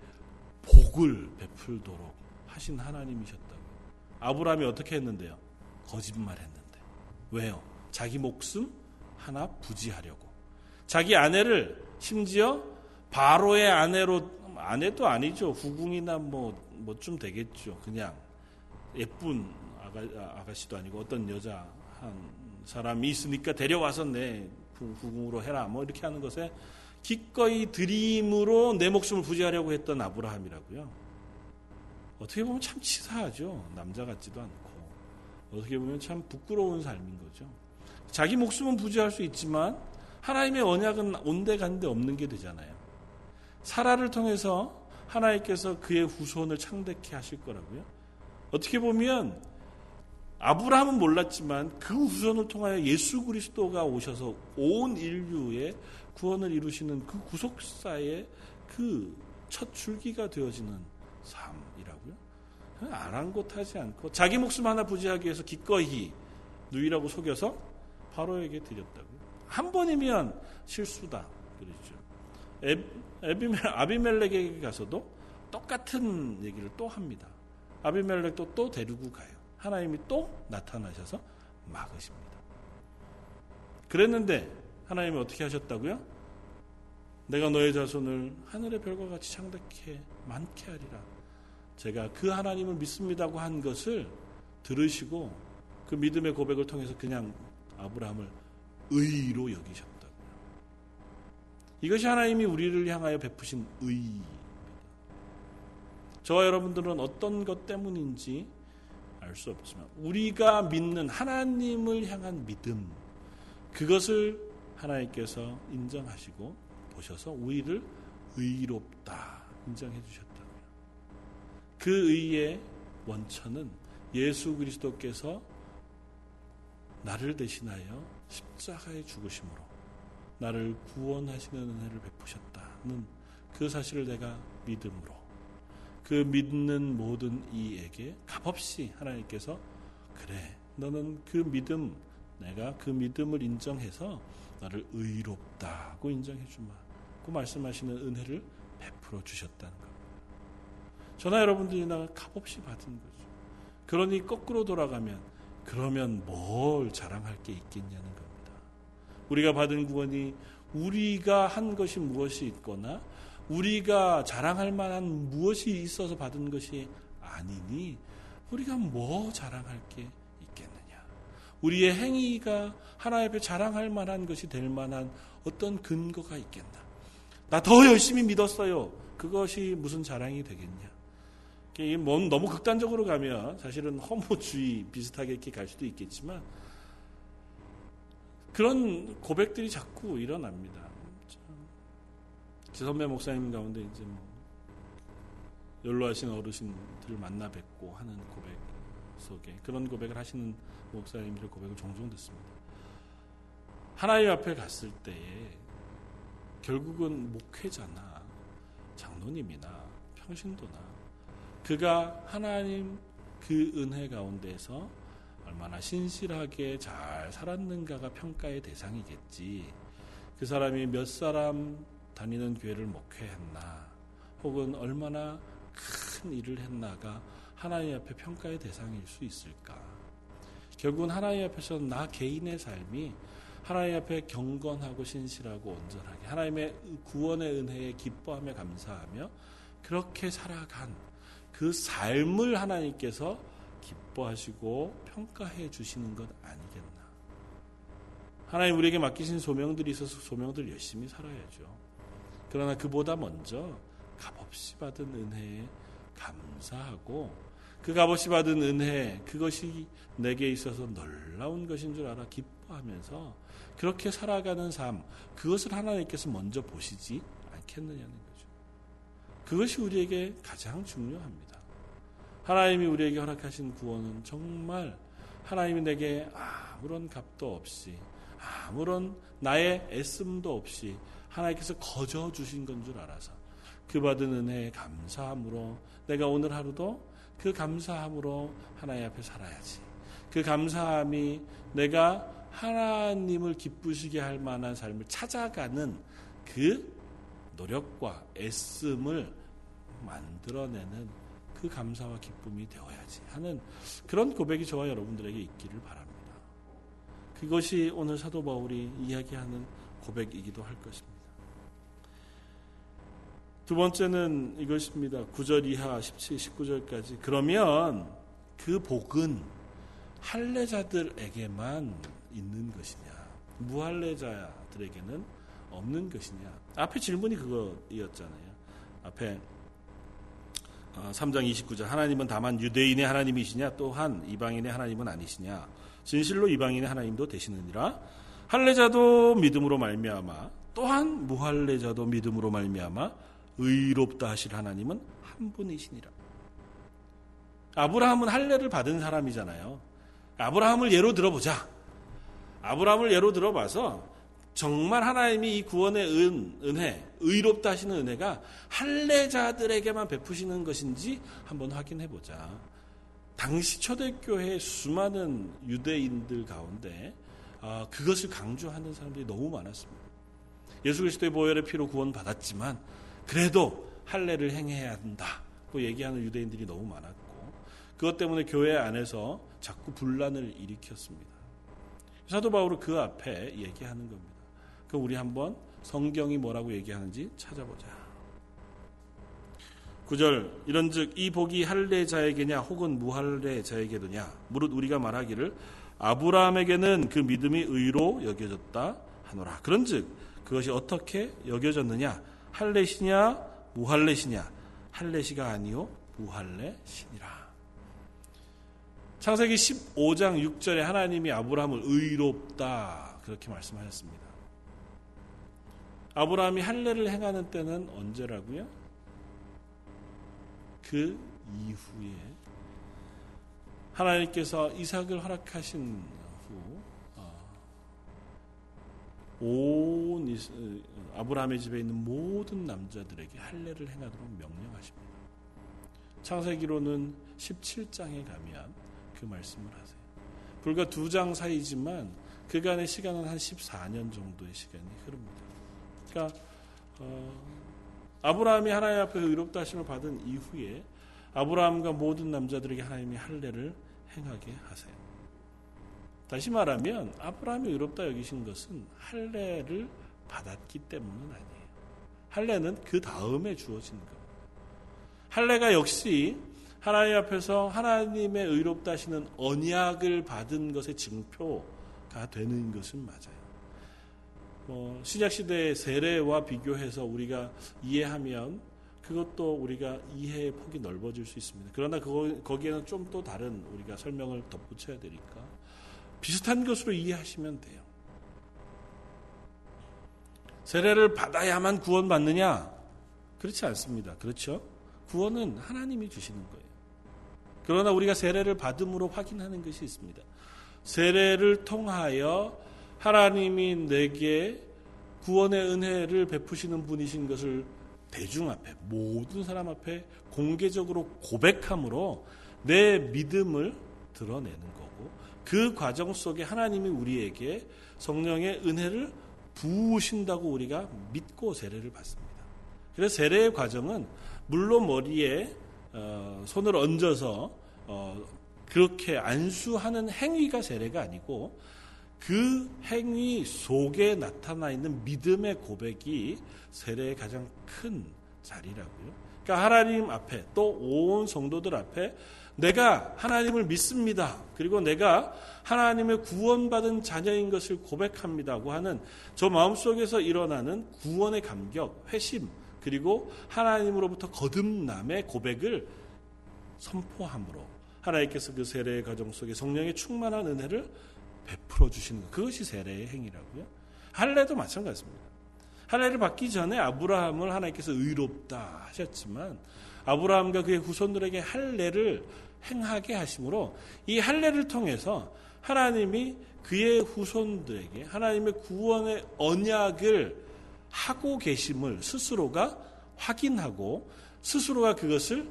복을 베풀도록 하신 하나님이셨다고. 아브라함이 어떻게 했는데요? 거짓말 했는데. 왜요? 자기 목숨 하나 부지하려고. 자기 아내를 심지어 바로의 아내로 아내도 아니죠. 후궁이나 뭐 뭐 좀 되겠죠. 그냥 예쁜 아가, 아가씨도 아니고 어떤 여자 한 사람이 있으니까 데려와서 내 후궁으로 해라. 뭐 이렇게 하는 것에 기꺼이 드림으로 내 목숨을 부지하려고 했던 아브라함이라고요. 어떻게 보면 참 치사하죠. 남자 같지도 않고. 어떻게 보면 참 부끄러운 삶인 거죠. 자기 목숨은 부지할 수 있지만 하나님의 언약은 온데간데 없는 게 되잖아요. 사라를 통해서 하나님께서 그의 후손을 창대케 하실 거라고요. 어떻게 보면 아브라함은 몰랐지만 그 후손을 통하여 예수 그리스도가 오셔서 온 인류의 구원을 이루시는 그 구속사의 그 첫 줄기가 되어지는 삶이라고요. 아랑곳하지 않고 자기 목숨 하나 부지하기 위해서 기꺼이 누이라고 속여서 바로에게 드렸다고요. 한 번이면 실수다 그러죠. 에비멜, 아비멜렉에게 가서도 똑같은 얘기를 또 합니다. 아비멜렉도 또 데리고 가요. 하나님이 또 나타나셔서 막으십니다. 그랬는데 하나님이 어떻게 하셨다고요? 내가 너의 자손을 하늘의 별과 같이 창대케 많게 하리라. 제가 그 하나님을 믿습니다고 한 것을 들으시고 그 믿음의 고백을 통해서 그냥 아브라함을 의로 여기셨다고요. 이것이 하나님이 우리를 향하여 베푸신 의입니다. 저와 여러분들은 어떤 것 때문인지 알 수 없지만 우리가 믿는 하나님을 향한 믿음 그것을 하나님께서 인정하시고 보셔서 우리를 의롭다 인정해 주셨다고요. 그 의의 원천은 예수 그리스도께서 나를 대신하여 십자가에 죽으심으로 나를 구원하시는 은혜를 베푸셨다는 그 사실을 내가 믿음으로 그 믿는 모든 이에게 값없이 하나님께서 그래 너는 그 믿음 내가 그 믿음을 인정해서 나를 의롭다고 인정해 주마. 그 말씀하시는 은혜를 베풀어 주셨다는 겁니다. 저나 여러분들이 나 값없이 받은 거죠. 그러니 거꾸로 돌아가면 그러면 뭘 자랑할 게 있겠냐는 겁니다. 우리가 받은 구원이 우리가 한 것이 무엇이 있거나 우리가 자랑할 만한 무엇이 있어서 받은 것이 아니니 우리가 뭐 자랑할 게 있겠느냐. 우리의 행위가 하나님 앞에 자랑할 만한 것이 될 만한 어떤 근거가 있겠나. 나 더 열심히 믿었어요. 그것이 무슨 자랑이 되겠냐. 너무 극단적으로 가면 사실은 허무주의 비슷하게 이렇게 갈 수도 있겠지만 그런 고백들이 자꾸 일어납니다. 제 선배 목사님 가운데 이제 뭐 연로하신 어르신들 만나 뵙고 하는 고백 속에 그런 고백을 하시는 목사님들의 고백을 종종 듣습니다. 하나님 앞에 갔을 때에 결국은 목회자나 장로님이나 평신도나 그가 하나님 그 은혜 가운데서 얼마나 신실하게 잘 살았는가가 평가의 대상이겠지. 그 사람이 몇 사람 다니는 교회를 목회했나, 혹은 얼마나 큰 일을 했나가 하나님 앞에 평가의 대상일 수 있을까? 결국은 하나님 앞에서 나 개인의 삶이 하나님 앞에 경건하고 신실하고 온전하게 하나님의 구원의 은혜에 기뻐하며 감사하며 그렇게 살아간 그 삶을 하나님께서 기뻐하시고 평가해 주시는 것 아니겠나. 하나님 우리에게 맡기신 소명들이 있어서 소명들 열심히 살아야죠. 그러나 그보다 먼저 값없이 받은 은혜에 감사하고 그 값없이 받은 은혜 그것이 내게 있어서 놀라운 것인 줄 알아 기뻐하면서 그렇게 살아가는 삶 그것을 하나님께서 먼저 보시지 않겠느냐는 거죠. 그것이 우리에게 가장 중요합니다. 하나님이 우리에게 허락하신 구원은 정말 하나님이 내게 아무런 값도 없이 아무런 나의 애씀도 없이 하나님께서 거저 주신 건 줄 알아서 그 받은 은혜에 감사함으로 내가 오늘 하루도 그 감사함으로 하나님 앞에 살아야지. 그 감사함이 내가 하나님을 기쁘시게 할 만한 삶을 찾아가는 그 노력과 애씀을 만들어내는 그 감사와 기쁨이 되어야지 하는 그런 고백이 저와 여러분들에게 있기를 바랍니다. 그것이 오늘 사도 바울이 이야기하는 고백이기도 할 것입니다. 두 번째는 이것입니다. 9절 이하 17, 19절까지. 그러면 그 복은 할례자들에게만 있는 것이냐? 무할례자들에게는 없는 것이냐? 앞에 질문이 그거였잖아요. 앞에 3장 어, 29절 하나님은 다만 유대인의 하나님이시냐 또한 이방인의 하나님은 아니시냐 진실로 이방인의 하나님도 되시느니라 할례자도 믿음으로 말미암아 또한 무할례자도 믿음으로 말미암아 의롭다 하실 하나님은 한 분이시니라 아브라함은 할례를 받은 사람이잖아요 아브라함을 예로 들어보자 아브라함을 예로 들어봐서 정말 하나님이 이 구원의 은, 은혜, 의롭다 하시는 은혜가 할례자들에게만 베푸시는 것인지 한번 확인해 보자. 당시 초대교회 수많은 유대인들 가운데 아, 그것을 강조하는 사람들이 너무 많았습니다. 예수 그리스도의 보혈의 피로 구원받았지만 그래도 할례를 행해야 한다고 얘기하는 유대인들이 너무 많았고 그것 때문에 교회 안에서 자꾸 분란을 일으켰습니다. 사도 바울은 그 앞에 얘기하는 겁니다. 그 우리 한번 성경이 뭐라고 얘기하는지 찾아보자. 9절 이런즉 이 복이 할례자에게냐 혹은 무할례자에게도냐 무릇 우리가 말하기를 아브라함에게는 그 믿음이 의로 여겨졌다 하노라. 그런즉 그것이 어떻게 여겨졌느냐? 할례시냐 무할례시냐? 할례시가 아니요 무할례시니라. 창세기 15장 6절에 하나님이 아브라함을 의롭다 그렇게 말씀하셨습니다. 아브라함이 할례를 행하는 때는 언제라고요? 그 이후에 하나님께서 이삭을 허락하신 온 아브라함의 집에 있는 모든 남자들에게 할례를 행하도록 명령하십니다. 창세기로는 17장에 가면 그 말씀을 하세요. 불과 두 장 사이지만 그간의 시간은 한 14년 정도의 시간이 흐릅니다. 그러니까 어, 아브라함이 하나님 앞에 의롭다 하심을 받은 이후에 아브라함과 모든 남자들에게 하나님이 할례를 행하게 하세요. 다시 말하면 아브라함이 의롭다 여기신 것은 할례를 받았기 때문은 아니에요. 할례는 그 다음에 주어진 겁니다. 할례가 역시 하나님 앞에서 하나님의 의롭다 하시는 언약을 받은 것의 증표가 되는 것은 맞아요. 뭐 신약 시대의 세례와 비교해서 우리가 이해하면 그것도 우리가 이해의 폭이 넓어질 수 있습니다. 그러나 거기에는 좀 또 다른 우리가 설명을 덧붙여야 되니까 비슷한 것으로 이해하시면 돼요. 세례를 받아야만 구원받느냐? 그렇지 않습니다. 그렇죠? 구원은 하나님이 주시는 거예요. 그러나 우리가 세례를 받음으로 확인하는 것이 있습니다. 세례를 통하여 하나님이 내게 구원의 은혜를 베푸시는 분이신 것을 대중 앞에 모든 사람 앞에 공개적으로 고백함으로 내 믿음을 드러내는 거고 그 과정 속에 하나님이 우리에게 성령의 은혜를 부으신다고 우리가 믿고 세례를 받습니다. 그래서 세례의 과정은 물로 머리에 어, 손을 얹어서 어, 그렇게 안수하는 행위가 세례가 아니고 그 행위 속에 나타나 있는 믿음의 고백이 세례의 가장 큰 자리라고요. 그러니까 하나님 앞에 또 온 성도들 앞에 내가 하나님을 믿습니다. 그리고 내가 하나님의 구원받은 자녀인 것을 고백합니다고 하는 저 마음속에서 일어나는 구원의 감격, 회심, 그리고 하나님으로부터 거듭남의 고백을 선포함으로 하나님께서 그 세례의 과정 속에 성령의 충만한 은혜를 베풀어 주시는 것. 그것이 세례의 행위라고요. 할례도 마찬가지입니다. 할례를 받기 전에 아브라함을 하나님께서 의롭다 하셨지만 아브라함과 그의 후손들에게 할례를 행하게 하심으로 이 할례를 통해서 하나님이 그의 후손들에게 하나님의 구원의 언약을 하고 계심을 스스로가 확인하고 스스로가 그것을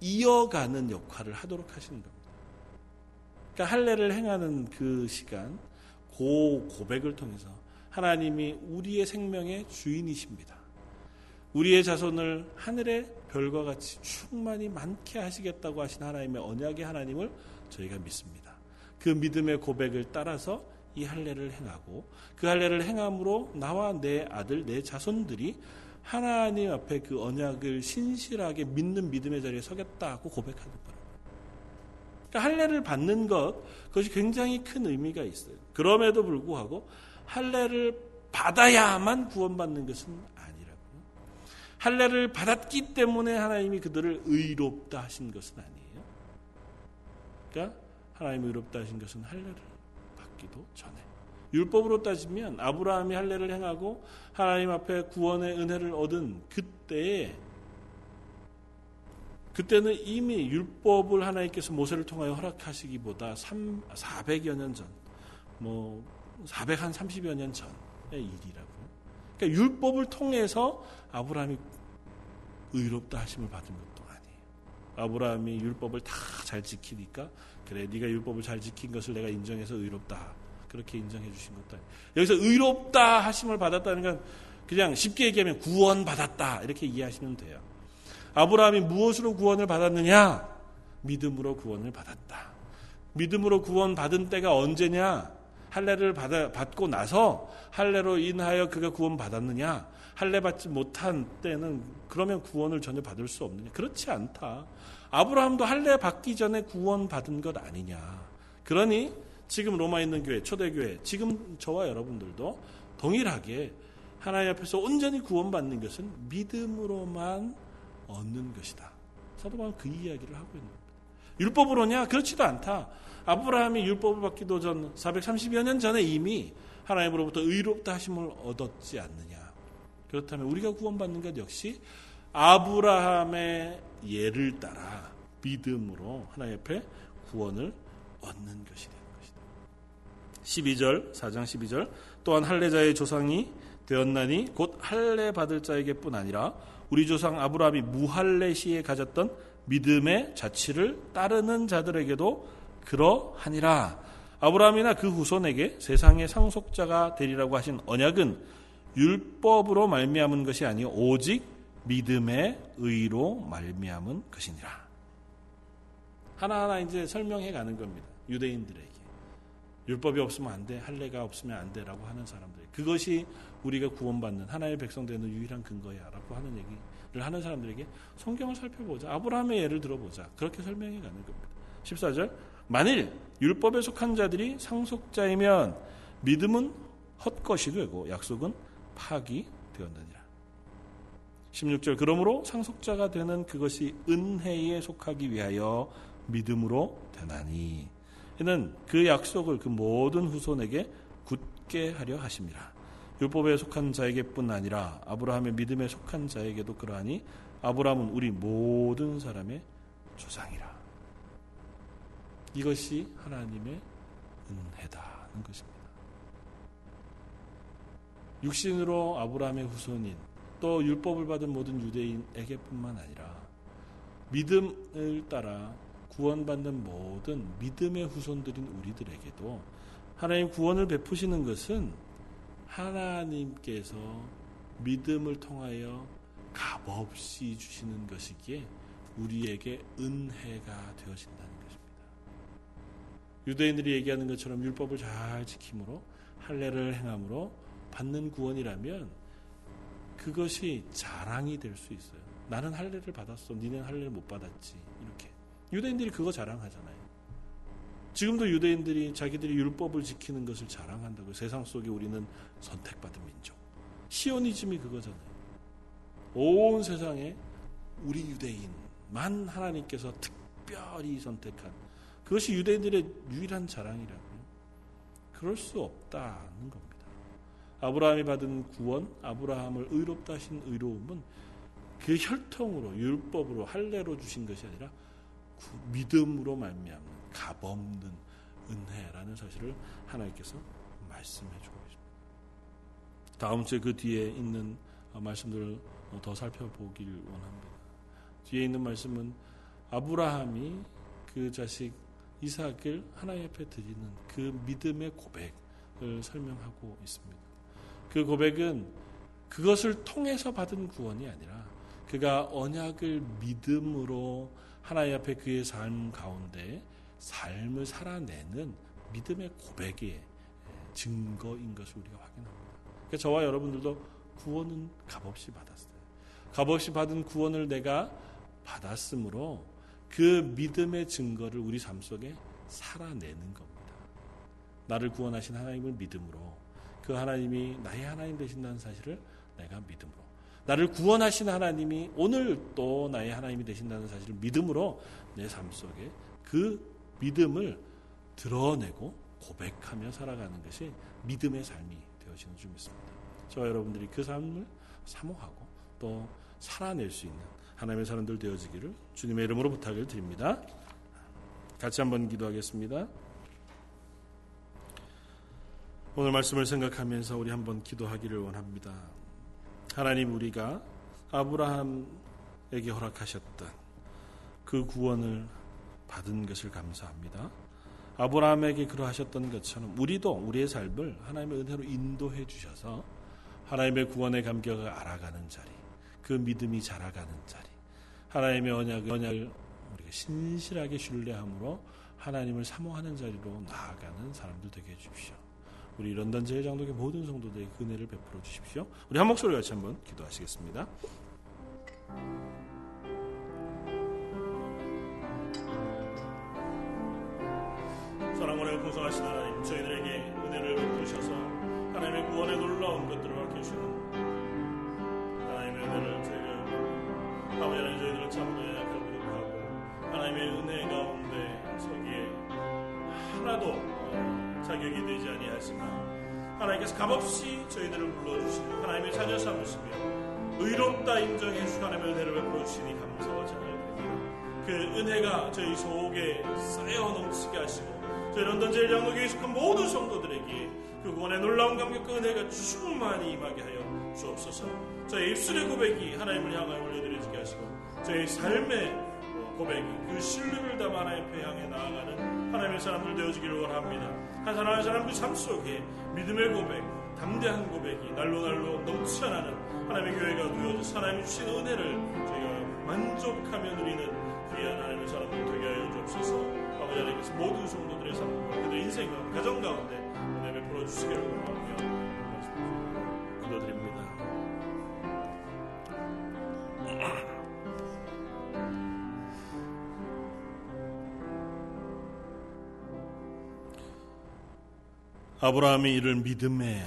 이어가는 역할을 하도록 하시는 겁니다. 그러니까 할례를 행하는 그 시간, 고 고백을 통해서 하나님이 우리의 생명의 주인이십니다. 우리의 자손을 하늘의 별과 같이 충만히 많게 하시겠다고 하신 하나님의 언약의 하나님을 저희가 믿습니다. 그 믿음의 고백을 따라서 이 할례를 행하고 그 할례를 행함으로 나와 내 아들 내 자손들이 하나님 앞에 그 언약을 신실하게 믿는 믿음의 자리에 서겠다고 고백하는 거예요. 그러니까 할례를 받는 것 그것이 굉장히 큰 의미가 있어요. 그럼에도 불구하고 할례를 받아야만 구원받는 것은. 할례를 받았기 때문에 하나님이 그들을 의롭다 하신 것은 아니에요. 그러니까 하나님이 의롭다 하신 것은 할례를 받기도 전에 율법으로 따지면 아브라함이 할례를 행하고 하나님 앞에 구원의 은혜를 얻은 그때에 그때는 이미 율법을 하나님께서 모세를 통하여 허락하시기보다 3, 400여 년 전, 뭐 400한 30여 년 전의 일이라고요. 그러니까 율법을 통해서 아브라함이 의롭다 하심을 받은 것도 아니에요. 아브라함이 율법을 다 잘 지키니까 그래 네가 율법을 잘 지킨 것을 내가 인정해서 의롭다. 그렇게 인정해 주신 것도 아니에요. 여기서 의롭다 하심을 받았다는 건 그냥 쉽게 얘기하면 구원 받았다 이렇게 이해하시면 돼요. 아브라함이 무엇으로 구원을 받았느냐? 믿음으로 구원을 받았다. 믿음으로 구원 받은 때가 언제냐? 할례를 받아, 받고 나서 할례로 인하여 그가 구원 받았느냐? 할례 받지 못한 때는 그러면 구원을 전혀 받을 수 없느냐? 그렇지 않다. 아브라함도 할례 받기 전에 구원 받은 것 아니냐? 그러니 지금 로마에 있는 교회, 초대교회, 지금 저와 여러분들도 동일하게 하나님 앞에서 온전히 구원받는 것은 믿음으로만 얻는 것이다. 사도 바울은 그 이야기를 하고 있는 겁니다. 율법으로냐? 그렇지도 않다. 아브라함이 율법을 받기도 전 430여 년 전에 이미 하나님으로부터 의롭다 하심을 얻었지 않느냐. 그렇다면 우리가 구원받는 것 역시 아브라함의 예를 따라 믿음으로 하나님 앞에 구원을 얻는 것이 되는 것이다. 12절, 4장 12절. 또한 할례자의 조상이 되었나니 곧 할례 받을 자에게뿐 아니라 우리 조상 아브라함이 무할례 시에 가졌던 믿음의 자취를 따르는 자들에게도 그러하니라. 아브라함이나 그 후손에게 세상의 상속자가 되리라고 하신 언약은 율법으로 말미암은 것이 아니요 오직 믿음의 의로 말미암은 것이니라. 하나하나 이제 설명해 가는 겁니다. 유대인들에게. 율법이 없으면 안 돼, 할례가 없으면 안 돼라고 하는 사람들. 그것이 우리가 구원받는 하나의 백성 되는 유일한 근거야라고 하는 얘기를 하는 사람들에게 성경을 살펴보자. 아브라함의 예를 들어보자. 그렇게 설명해 가는 겁니다. 14절. 만일 율법에 속한 자들이 상속자이면 믿음은 헛것이 되고 약속은 파기 되었느니라. 16절 그러므로 상속자가 되는 그것이 은혜에 속하기 위하여 믿음으로 되나니 이는 그 약속을 그 모든 후손에게 굳게 하려 하십니다. 율법에 속한 자에게뿐 아니라 아브라함의 믿음에 속한 자에게도 그러하니 아브라함은 우리 모든 사람의 조상이라. 이것이 하나님의 은혜다는 것입니다. 육신으로 아브라함의 후손인 또 율법을 받은 모든 유대인에게뿐만 아니라 믿음을 따라 구원받는 모든 믿음의 후손들인 우리들에게도 하나님 구원을 베푸시는 것은 하나님께서 믿음을 통하여 값없이 주시는 것이기에 우리에게 은혜가 것입니다. 유대인들이 얘기하는 것처럼 율법을 잘 지킴으로 할례를 행함으로 받는 구원이라면 그것이 자랑이 될 수 있어요. 나는 할례를 받았어. 니는 할례를 못 받았지. 이렇게. 유대인들이 그거 자랑하잖아요. 지금도 유대인들이 자기들이 율법을 지키는 것을 자랑한다고 세상 속에 우리는 선택받은 민족. 시오니즘이 그거잖아요. 온 세상에 우리 유대인만 하나님께서 특별히 선택한 그것이 유대인들의 유일한 자랑이라고요. 그럴 수 없다는 겁니다. 아브라함이 받은 구원, 아브라함을 의롭다 하신 의로움은 그 혈통으로 율법으로 할례로 주신 것이 아니라 믿음으로 말미암는 값없는 은혜라는 사실을 하나님께서 말씀해 주고 있습니다. 다음 주에 그 뒤에 있는 말씀들을 더 살펴보길 원합니다. 뒤에 있는 말씀은 아브라함이 그 자식 이삭을 하나님 앞에 드리는 그 믿음의 고백을 설명하고 있습니다. 그 고백은 그것을 통해서 받은 구원이 아니라 그가 언약을 믿음으로 하나님 앞에 그의 삶 가운데 삶을 살아내는 믿음의 고백의 증거인 것을 우리가 확인합니다. 그러니까 저와 여러분들도 구원은 값없이 받았어요. 값없이 받은 구원을 내가 받았으므로 그 믿음의 증거를 우리 삶 속에 살아내는 겁니다. 나를 구원하신 하나님을 믿음으로 그 하나님이 나의 하나님 되신다는 사실을 내가 믿음으로 나를 구원하신 하나님이 오늘 또 나의 하나님이 되신다는 사실을 믿음으로 내 삶 속에 그 믿음을 드러내고 고백하며 살아가는 것이 믿음의 삶이 되어지는 줄 믿습니다. 저와 여러분들이 그 삶을 사모하고 또 살아낼 수 있는 하나님의 사람들 되어지기를 주님의 이름으로 부탁을 드립니다. 같이 한번 기도하겠습니다. 오늘 말씀을 생각하면서 우리 한번 기도하기를 원합니다. 하나님 우리가 아브라함에게 허락하셨던 그 구원을 받은 것을 감사합니다. 아브라함에게 그러하셨던 것처럼 우리도 우리의 삶을 하나님의 은혜로 인도해 주셔서 하나님의 구원의 감격을 알아가는 자리, 그 믿음이 자라가는 자리, 하나님의 언약을, 언약을 우리가 신실하게 신뢰함으로 하나님을 사모하는 자리로 나아가는 사람들 되게 해주십시오. 우리 런던 제일장독의 모든 성도들의 은혜를 베풀어 주십시오. 우리 한 목소리 같이 한번 기도하시겠습니다. 사랑원의 풍성하신 하나님, 저희들에게 은혜를 베푸셔서 하나님의 구원에 놀라운 것들을 밝혀주시는 하나님의 은혜를 저희가 아버지 하나님 저희들 은 참으로 연약하고 부족하고 하나님의 은혜 가운데 서기에 하나도 자격이 되지 아니하지만 하나님께서 값없이 저희들을 불러주시고 하나님의 자녀 삼으시며 의롭다 인정해 주신 하나님의 은혜를 베풀어 주시니 감사와 찬양드립니다. 그 은혜가 저희 속에 쌓여 넘치게 하시고 저희 런던 제일 양국에 속한 모든 성도들에게 그 구원의 놀라운 감격과 은혜가 충만히 임하게 하여 주옵소서 저희 입술의 고백이 하나님을 향하여 올려드리게 하시고 저희 삶의 고백, 그 신뢰를 담아 하나님 앞에 향해 나아가는 하나님의 사람들 되어지기를 원합니다. 한 사람 한 사람 그 삶 속에 믿음의 고백, 담대한 고백이 날로 날로 넘쳐나는 하나님의 교회가 되어져 하나님이 주신 은혜를 저희가 만족하며 누리는 귀한 하나님의 사람들 되게 하여 주옵소서 아버지 하나님께서 모든 성도들의 삶과 그들의 인생 가운데 가정 가운데 은혜 베풀어 주시기를 원하며 기도드립니다. 아브라함이 이를 믿음에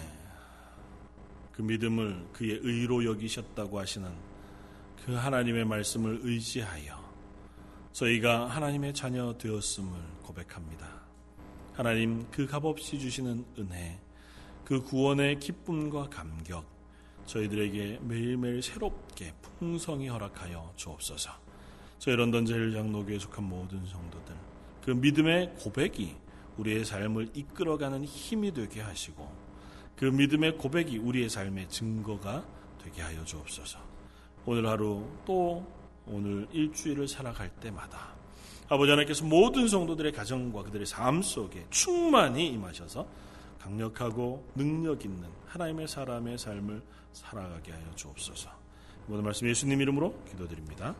그 믿음을 그의 의로 여기셨다고 하시는 그 하나님의 말씀을 의지하여 저희가 하나님의 자녀 되었음을 고백합니다. 하나님 그 값없이 주시는 은혜, 그 구원의 기쁨과 감격, 저희들에게 매일매일 새롭게 풍성히 허락하여 주옵소서. 저희 런던 제일 장로교에 속한 모든 성도들, 그 믿음의 고백이 우리의 삶을 이끌어가는 힘이 되게 하시고 그 믿음의 고백이 우리의 삶의 증거가 되게 하여 주옵소서. 오늘 하루 또 오늘 일주일을 살아갈 때마다 아버지 하나님께서 모든 성도들의 가정과 그들의 삶 속에 충만히 임하셔서 강력하고 능력 있는 하나님의 사람의 삶을 살아가게 하여 주옵소서. 모든 말씀 예수님 이름으로 기도드립니다.